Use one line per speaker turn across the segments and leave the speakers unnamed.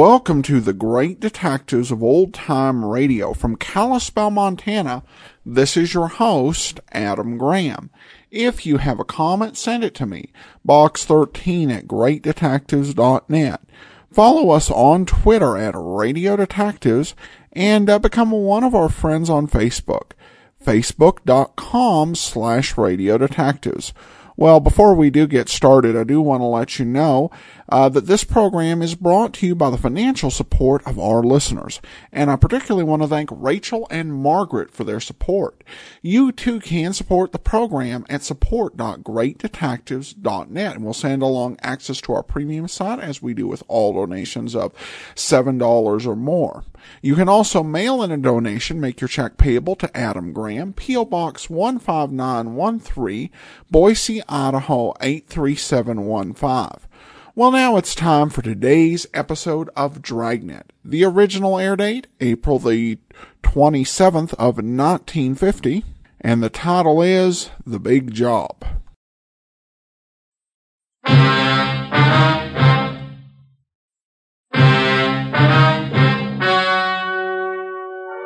Welcome to the Great Detectives of Old Time Radio from Kalispell, Montana. This is your host, Adam Graham. If you have a comment, send it to me. Box 13 at greatdetectives.net. Follow us on Twitter at Radio Detectives and uh, become one of our friends on Facebook. Facebook.com slash Radio Detectives. Well, before we do get started, I do want to let you know uh, that this program is brought to you by the financial support of our listeners. And I particularly want to thank Rachel and Margaret for their support. You too can support the program at support.greatdetectives.net and we'll send along access to our premium site as we do with all donations of $7 or more. You can also mail in a donation, make your check payable to Adam Graham, P.O. Box 15913, Boise, Idaho 83715. Well, now it's time for today's episode of Dragnet. The original air date, April the 27th of 1950, and the title is The Big Job.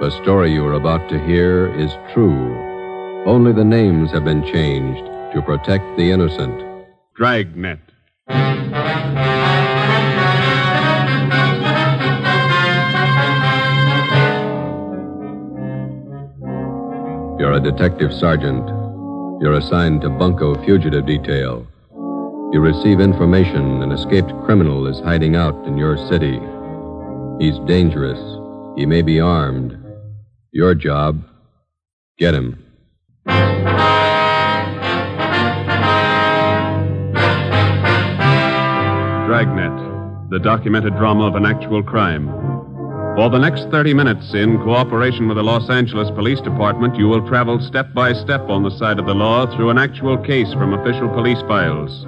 The story you are about to hear is true. Only the names have been changed to protect the innocent.
Dragnet.
You're a detective sergeant. You're assigned to Bunko Fugitive Detail. You receive information an escaped criminal is hiding out in your city. He's dangerous. He may be armed. Your job, get him.
Dragnet, the documented drama of an actual crime. For the next 30 minutes, in cooperation with the Los Angeles Police Department, you will travel step by step on the side of the law through an actual case from official police files.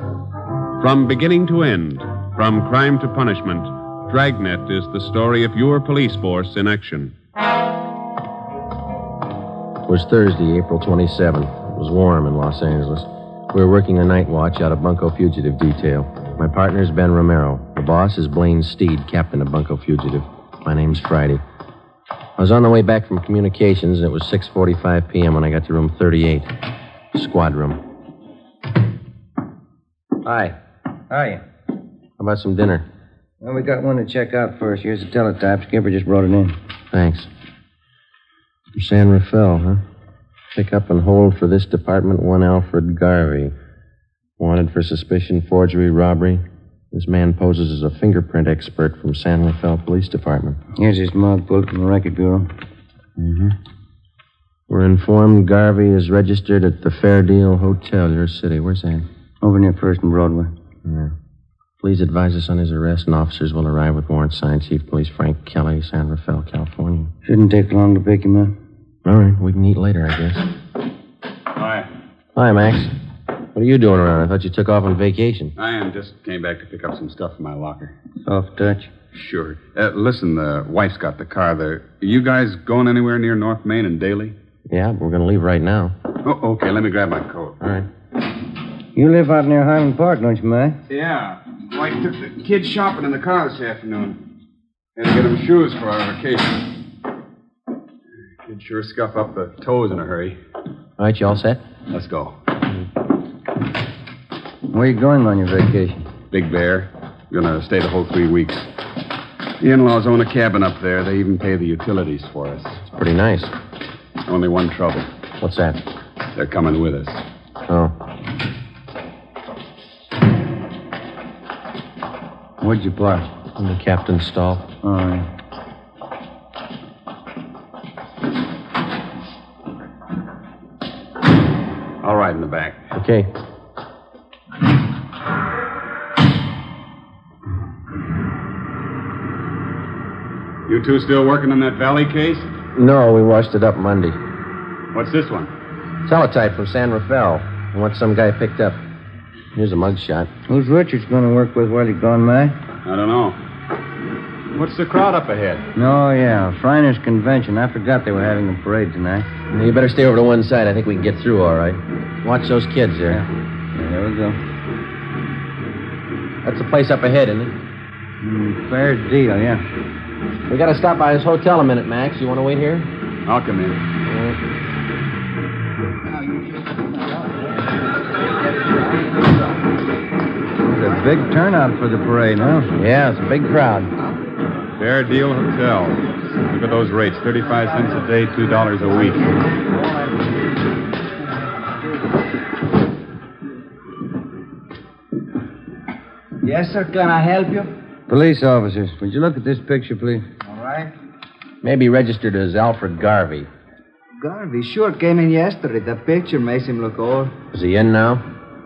From beginning to end, from crime to punishment, Dragnet is the story of your police force in action.
It was Thursday, April 27th. It was warm in Los Angeles. We were working a night watch out of Bunko Fugitive Detail. My partner is Ben Romero. The boss is Blaine Steed, captain of Bunko Fugitive. My name's Friday. I was on the way back from communications, and it was 6.45 p.m. when I got to room 38, squad room. Hi.
How are you?
How about some dinner?
Well, we got one to check out first. Here's the teletype. Skipper just brought it in.
Thanks. From San Rafael, huh? Pick up and hold for this department one Alfred Garvey. Wanted for suspicion, forgery, robbery. This man poses as a fingerprint expert from San Rafael Police Department.
Here's his mug pulled from the record bureau.
Mm-hmm. We're informed Garvey is registered at the Fair Deal Hotel, your city. Where's that?
Over near First and Broadway.
Yeah. Please advise us on his arrest, and officers will arrive with warrant signed Chief Police Frank Kelly, San Rafael, California.
Shouldn't take long to pick him up.
All right, we can eat later, I guess.
Hi.
Hi, Max. What are you doing around? I thought you took off on vacation.
I am. Just came back to pick up some stuff from my locker.
Soft touch.
Sure. Uh, listen, the wife's got the car there. Are you guys going anywhere near North Main and Daly?
Yeah, we're going to leave right now.
Oh, okay. Let me grab my coat.
All right.
You live out near Highland Park, don't you, Mac?
Yeah. Well, I took the kids shopping in the car this afternoon. Had to get them shoes for our vacation. Kids sure scuff up the toes in a hurry.
All right, you all set?
Let's go.
Where you going on your vacation?
Big Bear. Gonna stay the whole three weeks. The in-laws own a cabin up there. They even pay the utilities for us.
It's pretty nice.
Only one trouble.
What's that?
They're coming with us.
Oh.
Where'd you park?
In the captain's stall.
All right.
All right, in the back.
Okay.
You two still working on that Valley case?
No, we washed it up Monday.
What's this one?
Teletype from San Rafael. And what some guy picked up. Here's a mugshot.
Who's Richards going to work with while he's gone, Mac?
I don't know. What's the crowd up ahead?
No, yeah. Shriners Convention. I forgot they were having a parade tonight.
You better stay over to one side. I think we can get through all right. Watch those kids there.
Yeah, there we go.
That's the place up ahead, isn't it?
Mm, fair deal, yeah.
We gotta stop by his hotel a minute, Max. You wanna wait here?
I'll come in.
It's a big turnout for the parade, huh?
Yeah, it's a big crowd.
Fair Deal Hotel. Look at those rates 35 cents a day, $2 a week.
Yes, sir. Can I help you?
Police officers, would you look at this picture, please?
All right.
Maybe registered as Alfred Garvey.
Garvey sure came in yesterday. The picture makes him look old.
Is he in now?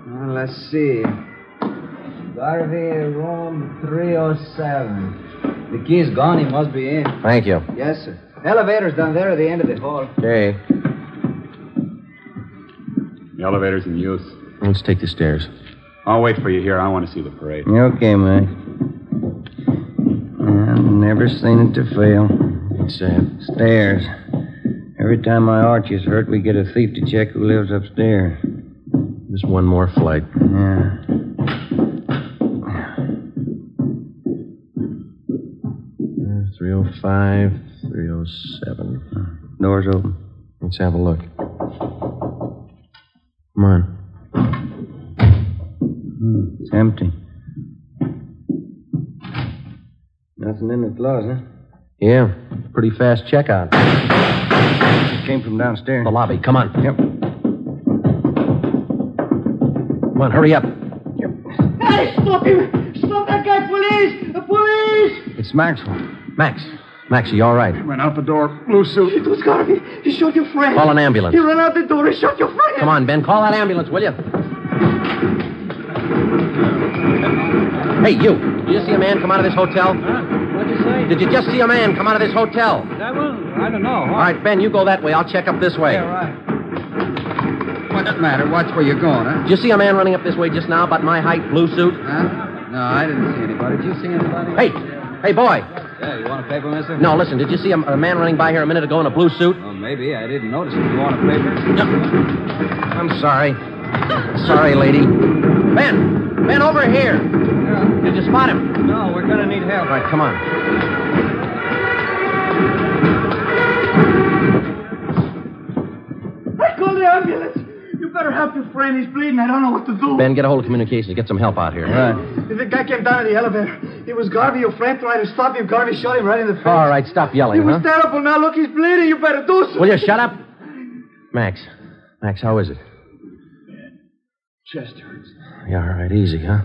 Well, let's see. Garvey, room 307. The key's gone. He must be in.
Thank you.
Yes, sir. Elevator's down there at the end of the hall.
Okay.
The elevator's in use.
Let's take the stairs.
I'll wait for you here. I want to see the parade.
Okay, Mac. Never seen it to fail.
It's uh,
Stairs. Every time my arch is hurt, we get a thief to check who lives upstairs.
just one more flight.
Yeah.
Uh, 305, 307.
Door's open.
Let's have a look. Come on.
It's empty. Nothing in the closet.
Yeah, pretty fast checkout.
It came from downstairs.
The lobby. Come on.
Yep.
Come on, hurry up. Yep.
Hey, stop him! Stop that guy, police! The police!
It's Maxwell.
Max. Max, are you all right?
Went out the door, blue suit.
It was Garvey. He shot your friend.
Call an ambulance.
He ran out the door. He shot your friend.
Come on, Ben. Call that ambulance, will you? Hey, you. Did you see a man come out of this hotel?
What'd you say?
Did you just see a man come out of this hotel?
That one? I don't know.
All right, Ben, you go that way. I'll check up this way.
Yeah, right.
What's the matter? Watch where you're going, huh?
Did you see a man running up this way just now, about my height, blue suit?
Huh? No, I didn't see anybody. Did you see anybody?
Hey, hey, boy.
Yeah, you want a paper, mister?
No, listen. Did you see a, a man running by here a minute ago in a blue suit?
Well, maybe. I didn't notice it. You want a paper?
I'm sorry. Sorry, lady. Ben, Ben, over here. Did you spot him?
No, we're gonna need help.
All right, come on.
I called the ambulance. You better help your friend. He's bleeding. I don't know what to do.
Ben, get a hold of communications. Get some help out here.
Right.
The guy came down in the elevator. It was Garvey. Your friend tried to stop him. Garvey shot him right in the face.
All right, stop yelling.
He
yelling,
was
huh?
terrible. Now look, he's bleeding. You better do something.
Will you shut up? Max. Max, how is it?
Chest hurts.
Yeah, all right, easy, huh?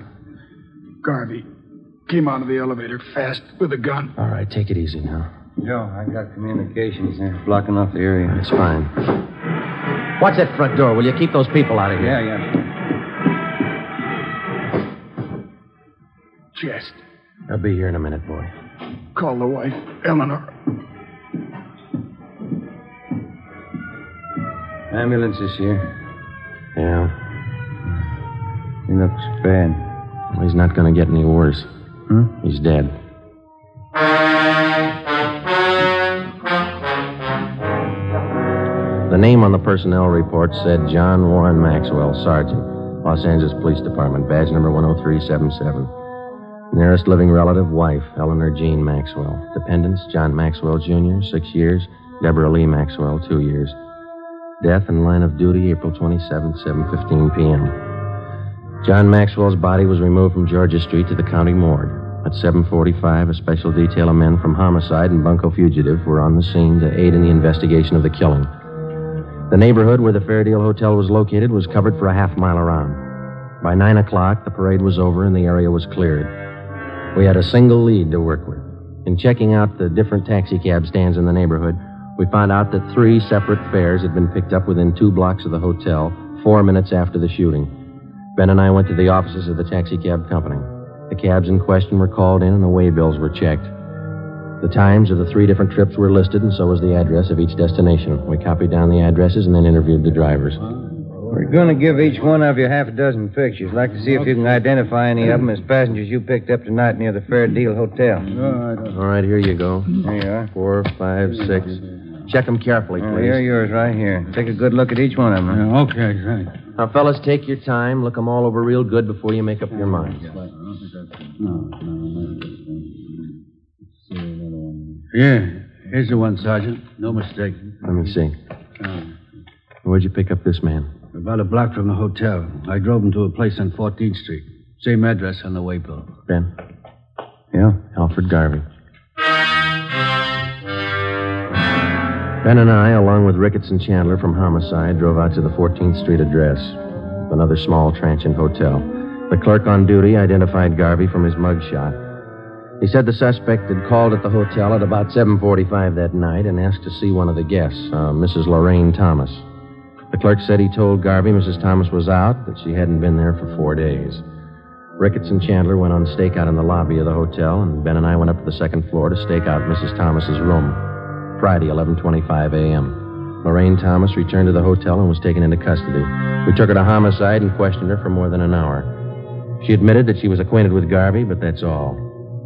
Garvey came out of the elevator fast with a gun.
All right, take it easy now.
Joe, I've got communications there blocking off the area.
It's fine. Watch that front door. Will you keep those people out of here?
Yeah, yeah.
Chest.
I'll be here in a minute, boy.
Call the wife, Eleanor.
Ambulance is here.
Yeah.
He looks bad.
Well, he's not going to get any worse.
Hmm?
He's dead. The name on the personnel report said John Warren Maxwell, Sergeant, Los Angeles Police Department, badge number 10377. Nearest living relative, wife, Eleanor Jean Maxwell. Dependents, John Maxwell Jr., six years. Deborah Lee Maxwell, two years. Death in line of duty, April 27, 7.15 p.m. John Maxwell's body was removed from Georgia Street to the county morgue. At 7.45, a special detail of men from homicide and bunco fugitive were on the scene to aid in the investigation of the killing. The neighborhood where the Fair Deal Hotel was located was covered for a half mile around. By 9 o'clock, the parade was over and the area was cleared. We had a single lead to work with. In checking out the different taxicab stands in the neighborhood, we found out that three separate fares had been picked up within two blocks of the hotel four minutes after the shooting. Ben and I went to the offices of the taxicab company. The cabs in question were called in and the waybills were checked. The times of the three different trips were listed, and so was the address of each destination. We copied down the addresses and then interviewed the drivers.
We're going to give each one of you half a dozen pictures. I'd like to see if you can identify any of them as passengers you picked up tonight near the Fair Deal Hotel.
All right, here you go.
There you are.
Four, five, six. Check them carefully,
Well, here are yours right here. Take a good look at each one of them. huh?
Okay, right.
Now, fellas, take your time. Look them all over real good before you make up your mind.
Yeah, here's the one, Sergeant. No mistake.
Let me see. Where'd you pick up this man?
About a block from the hotel. I drove him to a place on 14th Street. Same address on the waybill.
Ben?
Yeah?
Alfred Garvey. Ben and I, along with Ricketts and Chandler from Homicide, drove out to the 14th Street address, another small transient hotel. The clerk on duty identified Garvey from his mugshot. He said the suspect had called at the hotel at about 7.45 that night and asked to see one of the guests, uh, Mrs. Lorraine Thomas. The clerk said he told Garvey Mrs. Thomas was out, that she hadn't been there for four days. Ricketts and Chandler went on stakeout in the lobby of the hotel, and Ben and I went up to the second floor to stake out Mrs. Thomas's room. Friday, 11:25 a.m. Lorraine Thomas returned to the hotel and was taken into custody. We took her to homicide and questioned her for more than an hour. She admitted that she was acquainted with Garvey, but that's all.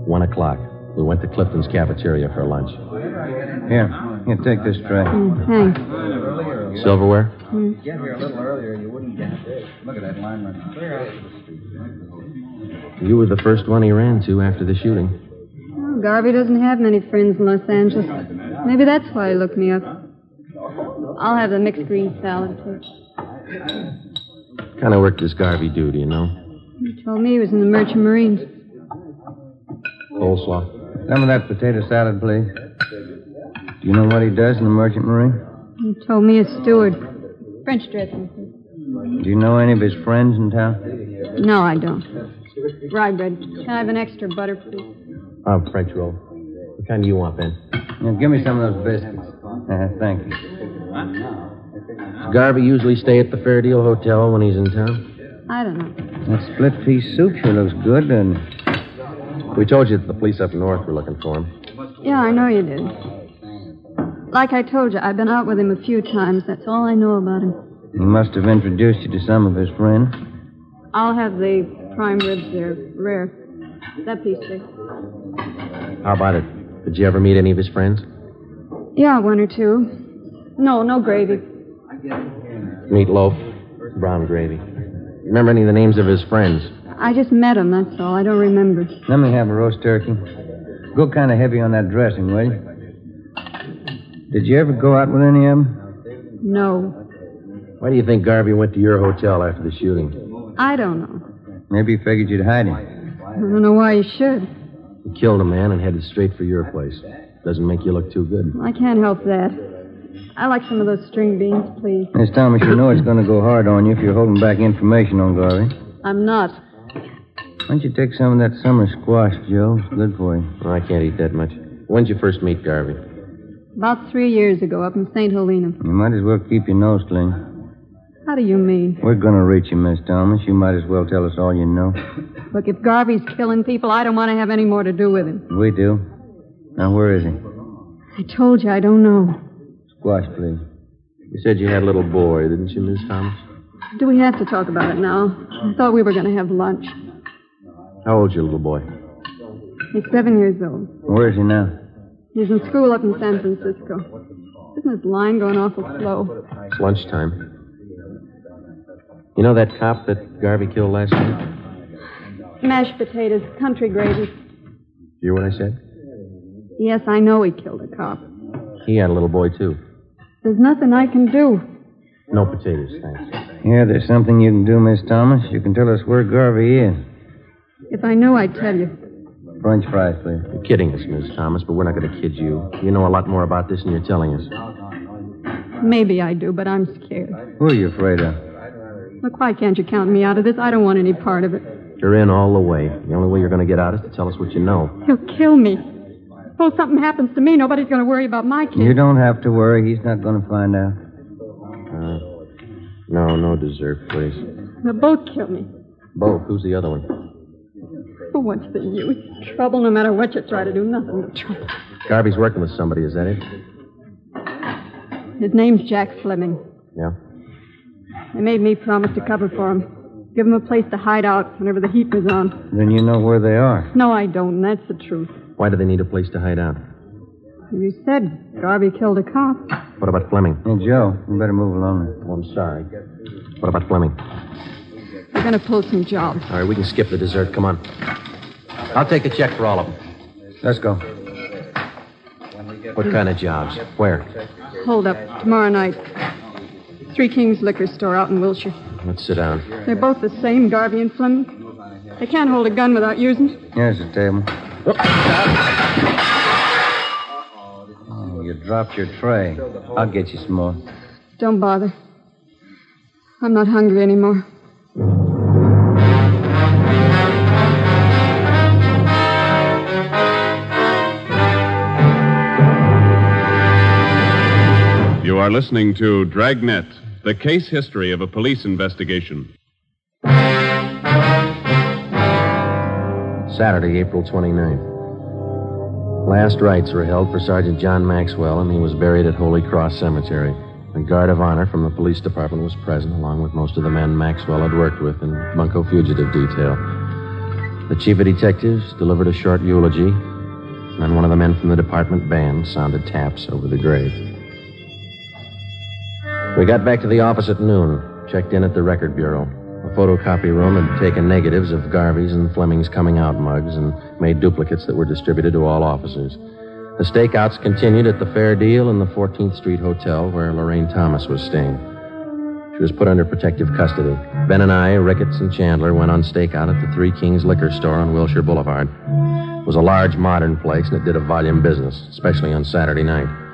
One o'clock. We went to Clifton's cafeteria for lunch.
Here, here, take this tray.
Mm, thanks.
Silverware? Mm.
Get here a little earlier, you wouldn't get it. Look at that lineman.
You were the first one he ran to after the shooting.
Well, Garvey doesn't have many friends in Los Angeles. Maybe that's why he looked me up. I'll have the mixed green salad, too.
Kind of worked his Garvey do, do you know?
He told me he was in the Merchant Marines.
Coleslaw.
Some of that potato salad, please. Do you know what he does in the Merchant Marine?
He told me a steward. French dressing, please.
Do you know any of his friends in town?
No, I don't. Rye bread. Can I have an extra butter, please?
Oh, French roll. What kind do you want, Ben?
Yeah, give me some of those biscuits. Uh, thank you.
Does Garvey usually stay at the Fair Deal Hotel when he's in town?
I don't know.
That split pea soup sure looks good, doesn't?
We told you that the police up north were looking for him.
Yeah, I know you did. Like I told you, I've been out with him a few times. That's all I know about him.
He must have introduced you to some of his friends.
I'll have the prime ribs there, rare. That piece please.
How about it? Did you ever meet any of his friends?
Yeah, one or two. No, no gravy.
Meatloaf, brown gravy. Remember any of the names of his friends?
I just met him, that's all. I don't remember.
Let me have a roast turkey. Go kind of heavy on that dressing, will you? Did you ever go out with any of them?
No.
Why do you think Garvey went to your hotel after the shooting?
I don't know.
Maybe he figured you'd hide him.
I don't know why he should.
He killed a man and headed straight for your place. Doesn't make you look too good.
I can't help that. I like some of those string beans, please.
Miss Thomas, you know it's going to go hard on you if you're holding back information on Garvey.
I'm not.
Why don't you take some of that summer squash, Joe? It's good for you.
Oh, I can't eat that much. When'd you first meet Garvey?
About three years ago, up in St. Helena.
You might as well keep your nose clean.
How do you mean?
We're going to reach you, Miss Thomas. You might as well tell us all you know.
Look, if Garvey's killing people, I don't want to have any more to do with him.
We do. Now, where is he?
I told you I don't know.
Squash, please.
You said you had a little boy, didn't you, Miss Thomas?
Do we have to talk about it now? I thought we were going to have lunch.
How old's your little boy?
He's seven years old.
Where is he now?
He's in school up in San Francisco. Isn't his line going awful slow?
It's lunchtime. You know that cop that Garvey killed last night?
Mashed potatoes, country gravy.
You hear what I said?
Yes, I know he killed a cop.
He had a little boy, too.
There's nothing I can do.
No potatoes, thanks.
Yeah, there's something you can do, Miss Thomas. You can tell us where Garvey is.
If I knew, I'd tell you.
French fries, please.
You're kidding us, Miss Thomas, but we're not going to kid you. You know a lot more about this than you're telling us.
Maybe I do, but I'm scared.
Who are you afraid of?
Look, why can't you count me out of this? I don't want any part of it.
You're in all the way. The only way you're going to get out is to tell us what you know.
He'll kill me. Suppose something happens to me, nobody's going to worry about my kid.
You don't have to worry. He's not going to find out.
Uh, no, no dessert, please.
They'll both kill me.
Both. Who's the other one?
But what's the use? Trouble, no matter what you try to do, nothing but trouble.
Garvey's working with somebody, is that it?
His name's Jack Fleming.
Yeah.
They made me promise to cover for them. Give them a place to hide out whenever the heat was on.
Then you know where they are.
No, I don't. and That's the truth.
Why do they need a place to hide out?
You said Garvey killed a cop.
What about Fleming?
Hey, Joe, you better move along.
Oh, I'm sorry. What about Fleming?
They're going to pull some jobs.
All right, we can skip the dessert. Come on. I'll take a check for all of them.
Let's go.
What kind of jobs? Where?
Hold up. Tomorrow night. Three Kings Liquor Store out in Wilshire.
Let's sit down.
They're both the same, Garvey and Fleming. They can't hold a gun without using it.
Here's the table. Oh, you dropped your tray. I'll get you some more.
Don't bother. I'm not hungry anymore.
You are listening to Dragnet, the case history of a police investigation.
Saturday, April 29th. Last rites were held for Sergeant John Maxwell, and he was buried at Holy Cross Cemetery. A guard of honor from the police department was present, along with most of the men Maxwell had worked with in Bunko Fugitive Detail. The chief of detectives delivered a short eulogy, and one of the men from the department band sounded taps over the grave. We got back to the office at noon, checked in at the record bureau. The photocopy room had taken negatives of Garvey's and Fleming's coming out mugs and made duplicates that were distributed to all officers. The stakeouts continued at the Fair Deal and the 14th Street Hotel where Lorraine Thomas was staying. She was put under protective custody. Ben and I, Ricketts and Chandler, went on stakeout at the Three Kings Liquor Store on Wilshire Boulevard. It was a large modern place and it did a volume business, especially on Saturday night.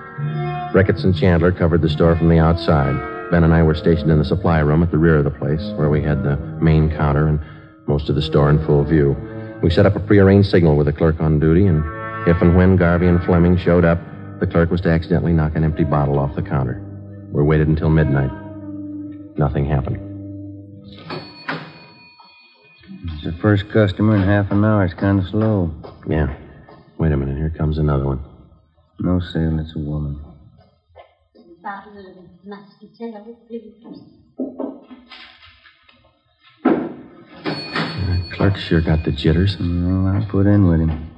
Ricketts and Chandler covered the store from the outside. Ben and I were stationed in the supply room at the rear of the place, where we had the main counter and most of the store in full view. We set up a prearranged signal with the clerk on duty, and if and when Garvey and Fleming showed up, the clerk was to accidentally knock an empty bottle off the counter. We waited until midnight. Nothing happened.
It's the first customer in half an hour. It's kind of slow.
Yeah. Wait a minute. Here comes another one.
No sale. It's a woman.
Uh, the clerk sure got the jitters.
No, I'll put in with him.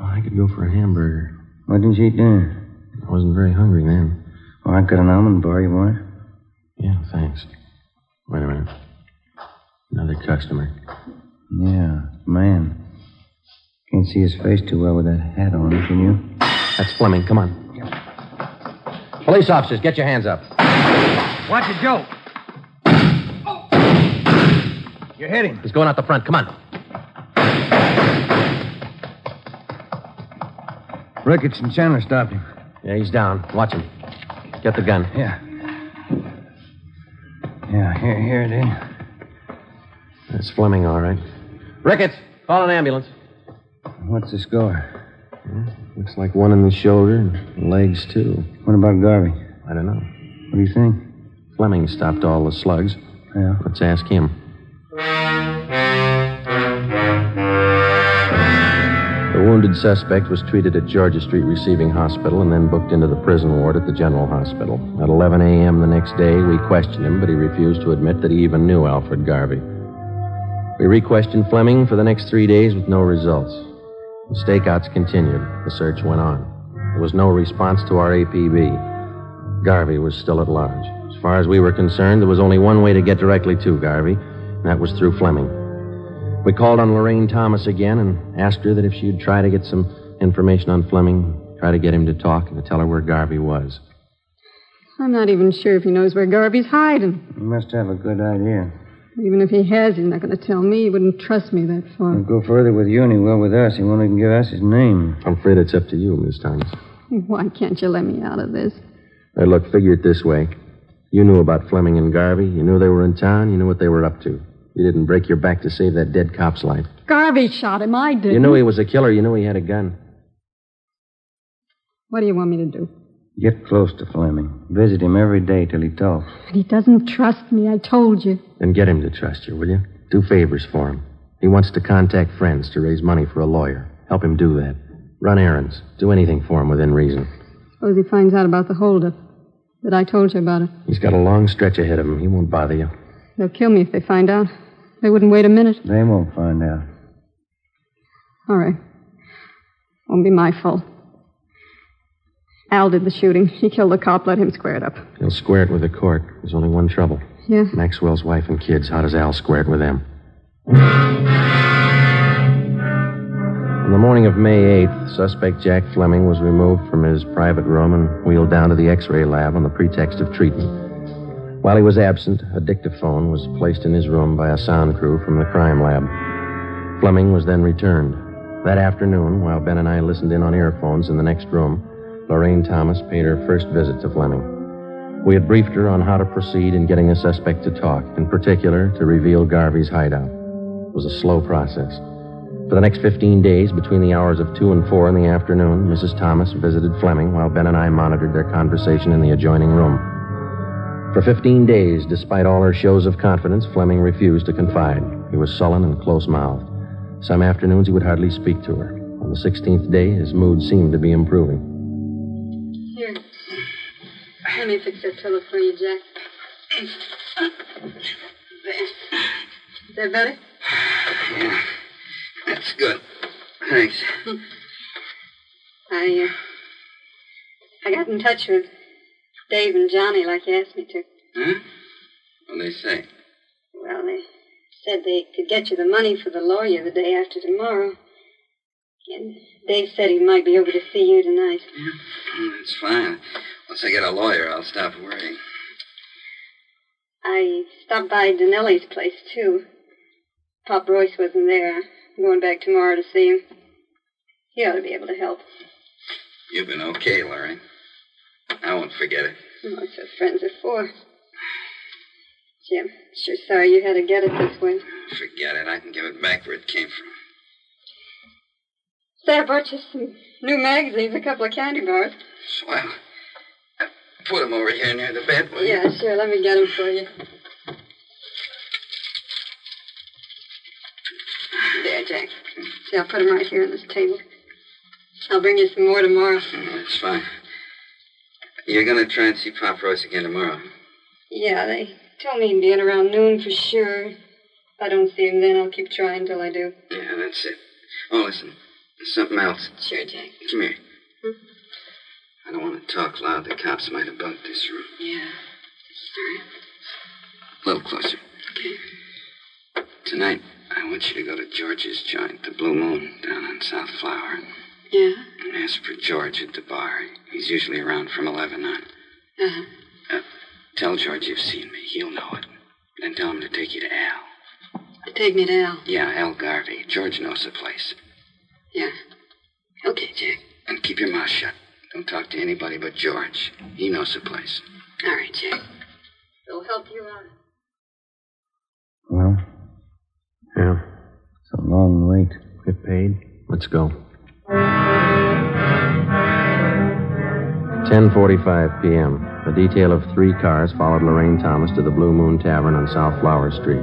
I could go for a hamburger.
What didn't you eat dinner?
I wasn't very hungry then.
Well, I got an almond bar. You want it?
Yeah, thanks. Wait a minute. Another customer.
Yeah, man. Can't see his face too well with that hat on, can you?
That's Fleming. Come on. Police officers, get your hands up.
Watch it, Joe. You hit him.
He's going out the front. Come on.
Ricketts and Chandler stopped him.
Yeah, he's down. Watch him. Get the gun.
Yeah. Yeah, here, here it is.
That's Fleming, all right. Ricketts, call an ambulance.
What's the score? Hmm?
Looks like one in the shoulder and legs, too.
What about Garvey?
I don't know.
What do you think?
Fleming stopped all the slugs.
Yeah.
Let's ask him. The wounded suspect was treated at Georgia Street Receiving Hospital and then booked into the prison ward at the General Hospital. At 11 a.m. the next day, we questioned him, but he refused to admit that he even knew Alfred Garvey. We re-questioned Fleming for the next three days with no results. The stakeouts continued. The search went on. There was no response to our APB. Garvey was still at large. As far as we were concerned, there was only one way to get directly to Garvey, and that was through Fleming. We called on Lorraine Thomas again and asked her that if she'd try to get some information on Fleming, try to get him to talk and to tell her where Garvey was.
I'm not even sure if he knows where Garvey's hiding.
He must have a good idea.
Even if he has, he's not going to tell me. He wouldn't trust me that far.
He'll go further with you than he will with us. He won't even give us his name.
I'm afraid it's up to you, Miss Thomas.
Why can't you let me out of this?
Hey, look, figure it this way. You knew about Fleming and Garvey. You knew they were in town. You knew what they were up to. You didn't break your back to save that dead cop's life.
Garvey shot him. I did.
You knew he was a killer. You knew he had a gun.
What do you want me to do?
Get close to Fleming. Visit him every day till he talks.
But he doesn't trust me. I told you.
Then get him to trust you, will you? Do favors for him. He wants to contact friends to raise money for a lawyer. Help him do that. Run errands. Do anything for him within reason.
Suppose he finds out about the holdup. That I told you about it.
He's got a long stretch ahead of him. He won't bother you.
They'll kill me if they find out. They wouldn't wait a minute.
They won't find out.
All right. Won't be my fault. Al did the shooting. He killed the cop. Let him square it up.
He'll square it with the court. There's only one trouble.
Yeah?
Maxwell's wife and kids. How does Al square it with them? On the morning of May 8th, suspect Jack Fleming was removed from his private room and wheeled down to the x ray lab on the pretext of treatment. While he was absent, a dictaphone was placed in his room by a sound crew from the crime lab. Fleming was then returned. That afternoon, while Ben and I listened in on earphones in the next room, Lorraine Thomas paid her first visit to Fleming. We had briefed her on how to proceed in getting the suspect to talk, in particular, to reveal Garvey's hideout. It was a slow process. For the next 15 days, between the hours of 2 and 4 in the afternoon, Mrs. Thomas visited Fleming while Ben and I monitored their conversation in the adjoining room. For 15 days, despite all her shows of confidence, Fleming refused to confide. He was sullen and close mouthed. Some afternoons he would hardly speak to her. On the 16th day, his mood seemed to be improving.
Here. Let me fix that pillow for you, Jack. There. Is that better?
Yeah. That's good. Thanks.
I, uh, I got in touch with Dave and Johnny like you asked me to.
Huh? What'd they say?
Well, they said they could get you the money for the lawyer the day after tomorrow. And Dave said he might be over to see you tonight.
Yeah. Oh, that's fine. Once I get a lawyer, I'll stop worrying.
I stopped by Danelli's place, too. Pop Royce wasn't there. I'm going back tomorrow to see him. He ought to be able to help.
You've been okay, Larry. I won't forget it.
Oh, that's what friends are for. Jim, sure sorry you had to get it this way.
Forget it. I can give it back where it came from.
Say, I brought you some new magazines, a couple of candy bars.
Swell. Put them over here near the bed, will you?
Yeah, sure. Let me get them for you. There, Jack. See, I'll put them right here on this table. I'll bring you some more tomorrow.
Oh, that's fine. You're going to try and see Pop Royce again tomorrow.
Yeah, they told me he'd be in around noon for sure. If I don't see him then, I'll keep trying till I do.
Yeah, that's it. Oh, listen. Something else.
Sure, Jack.
Come here.
Hmm?
I don't want to talk loud. The cops might have bugged this room.
Yeah. Sorry.
A little closer.
Okay.
Tonight, I want you to go to George's joint, the Blue Moon, down on South Flower.
Yeah?
And ask for George at the bar. He's usually around from 11 on.
Uh-huh.
Uh, tell George you've seen me. He'll know it. Then tell him to take you to Al.
Take me to Al.
Yeah, Al Garvey. George knows the place.
Yeah. Okay, Jack.
And keep your mouth shut. Don't talk to anybody but George. He knows the place.
All right, Jack. We'll help you out.
Well,
Yeah.
it's a long wait.
Get paid. Let's go. 10:45 p.m. A detail of three cars followed Lorraine Thomas to the Blue Moon Tavern on South Flower Street.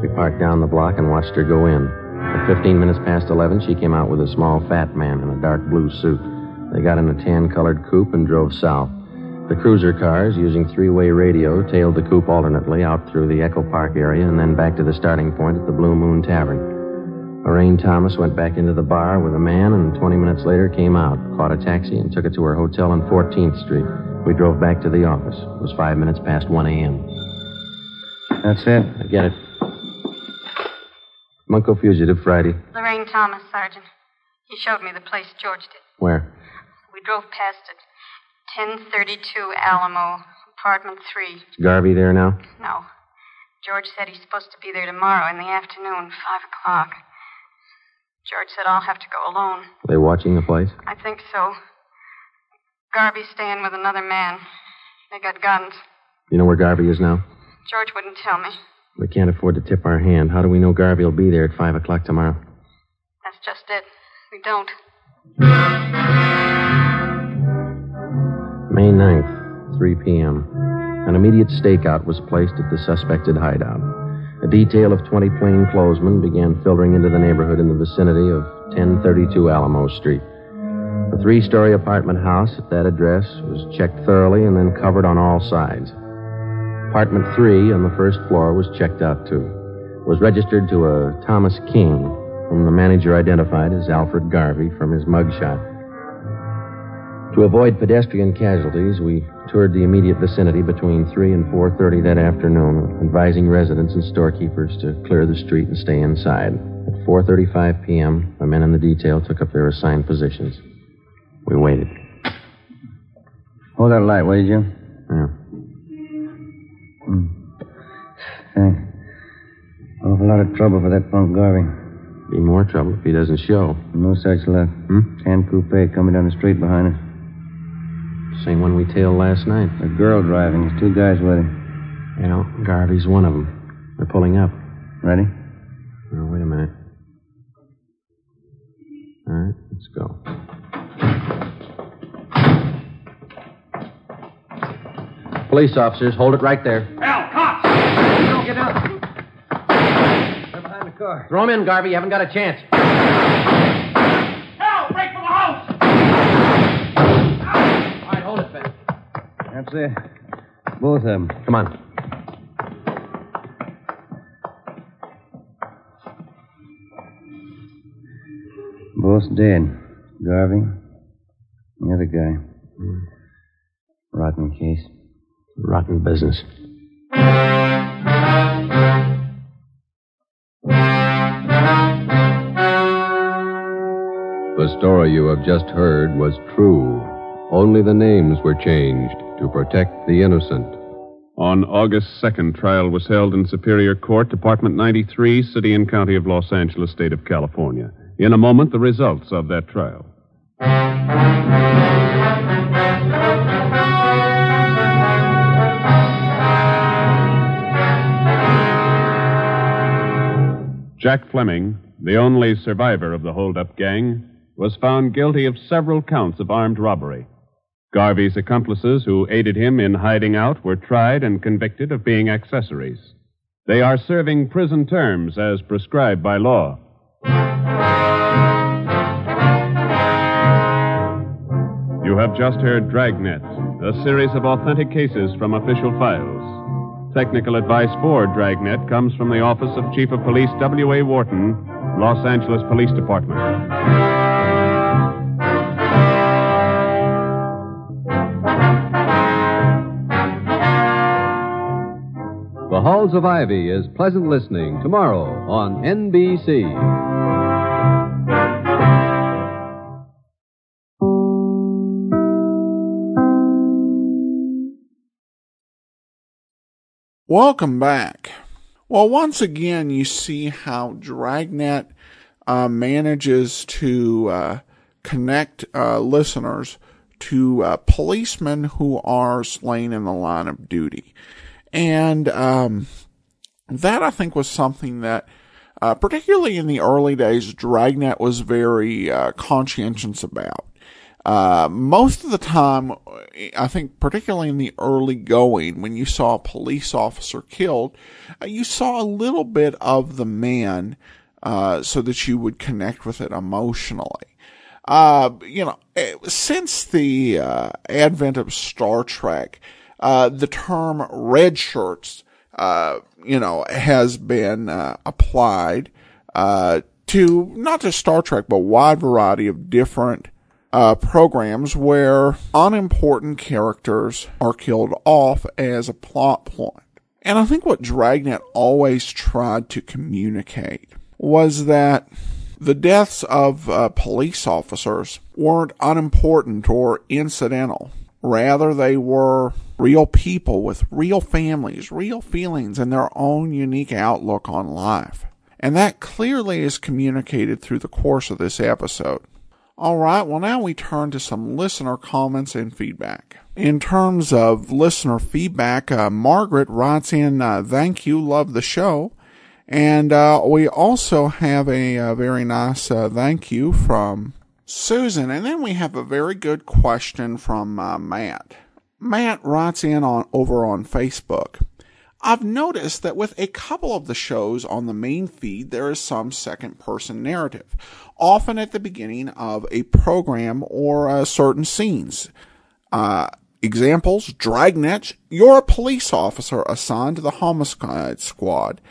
We parked down the block and watched her go in. At 15 minutes past 11, she came out with a small fat man in a dark blue suit. They got in a tan-colored coupe and drove south. The cruiser cars, using three-way radio, tailed the coupe alternately out through the Echo Park area and then back to the starting point at the Blue Moon Tavern. Lorraine Thomas went back into the bar with a man and 20 minutes later came out, caught a taxi, and took it to her hotel on 14th Street. We drove back to the office. It was five minutes past 1 a.m.
That's it.
I get it. Bunko Fugitive, Friday.
Lorraine Thomas, Sergeant. He showed me the place George did.
Where?
We drove past it. 1032 Alamo, apartment 3.
Is Garvey there now?
No. George said he's supposed to be there tomorrow in the afternoon, 5 o'clock. George said I'll have to go alone.
Are they watching the place?
I think so. Garvey's staying with another man. They got guns.
You know where Garvey is now?
George wouldn't tell me.
We can't afford to tip our hand. How do we know Garvey will be there at 5 o'clock tomorrow?
That's just it. We don't.
May 9th, 3 p.m. An immediate stakeout was placed at the suspected hideout. A detail of 20 plainclothesmen began filtering into the neighborhood in the vicinity of 1032 Alamo Street. The three story apartment house at that address was checked thoroughly and then covered on all sides. Apartment 3 on the first floor was checked out too. It was registered to a Thomas King, whom the manager identified as Alfred Garvey from his mugshot. To avoid pedestrian casualties, we toured the immediate vicinity between 3 and 4.30 that afternoon, advising residents and storekeepers to clear the street and stay inside. At 4.35 p.m., the men in the detail took up their assigned positions. We waited.
Hold that light, will you, Jim?
Yeah.
Hmm. Thanks. Awful lot of trouble for that punk Garvey.
Be more trouble if he doesn't show.
No such luck.
Hmm?
Tan coupe coming down the street behind us.
Same one we tailed last night.
A girl driving. There's two guys with her.
You know, Garvey's one of them. They're pulling up.
Ready?
Now, wait a minute. All right, let's go. Police officers, hold it right there.
Hell, cops!
Don't get down. They're behind the car.
Throw him in, Garvey. You haven't got a chance.
Hell, break for the house!
All right, hold it, Ben.
That's it. Both of them.
Come on.
Both dead. Garvey. The other guy. Hmm. Rotten case.
Rotten business.
The story you have just heard was true. Only the names were changed to protect the innocent.
On August 2nd, trial was held in Superior Court, Department 93, City and County of Los Angeles, State of California. In a moment, the results of that trial. Jack Fleming, the only survivor of the holdup gang, was found guilty of several counts of armed robbery. Garvey's accomplices who aided him in hiding out were tried and convicted of being accessories. They are serving prison terms as prescribed by law. You have just heard Dragnet, a series of authentic cases from official files. Technical advice for Dragnet comes from the Office of Chief of Police W.A. Worton, Los Angeles Police Department.
The Halls of Ivy is pleasant listening tomorrow on NBC.
Welcome back. Well, once again, you see how Dragnet uh, manages to uh, connect uh, listeners to uh, policemen who are slain in the line of duty. And um, that, I think, was something that, uh, particularly in the early days, Dragnet was very uh, conscientious about. Uh, most of the time, I think, particularly in the early going, when you saw a police officer killed, uh, you saw a little bit of the man, uh, so that you would connect with it emotionally. Uh, you know, eh, since the, uh, advent of Star Trek, uh, the term red shirts, uh you know, has been, applied, uh to not just Star Trek, but a wide variety of different, uh, programs where unimportant characters are killed off as a plot point. And I think what Dragnet always tried to communicate was that the deaths of uh, police officers weren't unimportant or incidental. Rather, they were real people with real families, real feelings, and their own unique outlook on life. And that clearly is communicated through the course of this episode. All right, well, now we turn to some listener comments and feedback. In terms of listener feedback, uh, Margaret writes in, uh, thank you, love the show. And uh, we also have a, a very nice uh, thank you from Susan. And then we have a very good question from uh, Matt. Matt writes in on over on Facebook. I've noticed that with a couple of the shows on the main feed, there is some second person narrative, often at the beginning of a program or uh, certain scenes. Uh, examples, Dragnet, you're a police officer assigned to the homicide squad.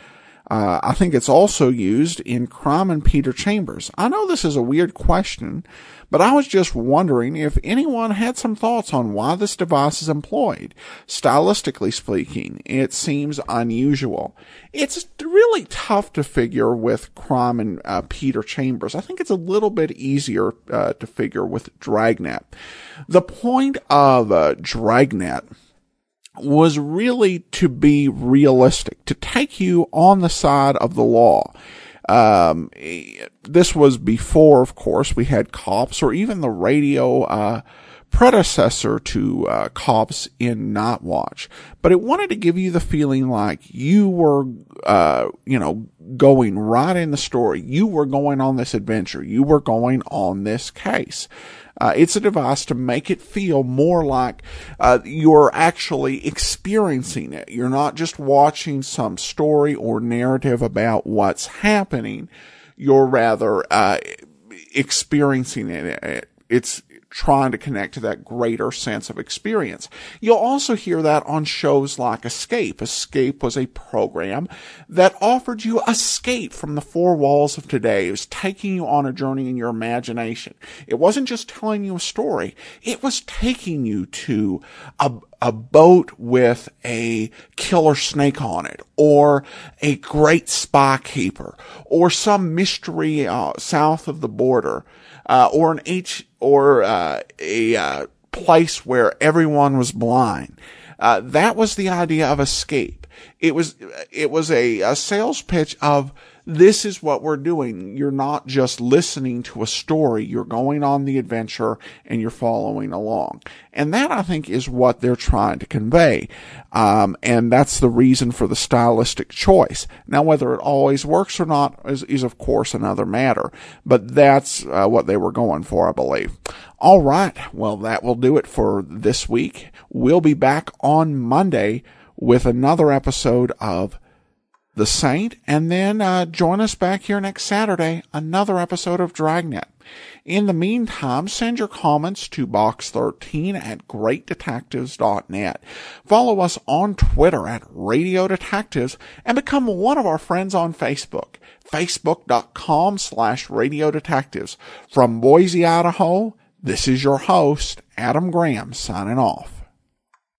Uh, I think it's also used in Crime and Peter Chambers. I know this is a weird question, but I was just wondering if anyone had some thoughts on why this device is employed. Stylistically speaking, it seems unusual. It's really tough to figure with Crime and uh, Peter Chambers. I think it's a little bit easier uh, to figure with Dragnet. The point of uh, Dragnet was really to be realistic, to take you on the side of the law. Um, this was before, of course, we had cops or even the radio, uh, predecessor to uh, cops in Night Watch, but it wanted to give you the feeling like you were, uh, you know, going right in the story. You were going on this adventure. You were going on this case. Uh, it's a device to make it feel more like uh, you're actually experiencing it. You're not just watching some story or narrative about what's happening. You're rather uh, experiencing it. It's trying to connect to that greater sense of experience. You'll also hear that on shows like Escape. Escape was a program that offered you escape from the four walls of today. It was taking you on a journey in your imagination. It wasn't just telling you a story. It was taking you to a, a boat with a killer snake on it, or a great spy keeper, or some mystery uh, south of the border, uh, or an H or uh, a uh, place where everyone was blind. Uh, that was the idea of escape. It was it was a, a sales pitch of this is what we're doing. You're not just listening to a story. You're going on the adventure and you're following along. And that I think is what they're trying to convey. Um, and that's the reason for the stylistic choice. Now, whether it always works or not is, is of course another matter, but that's uh, what they were going for, I believe. All right. Well, that will do it for this week. We'll be back on Monday with another episode of the Saint, and then uh, join us back here next Saturday, another episode of Dragnet. In the meantime, send your comments to box13 at greatdetectives.net. Follow us on Twitter at Radio Detectives and become one of our friends on Facebook, facebook.com slash Radio Detectives. From Boise, Idaho, this is your host, Adam Graham, signing off.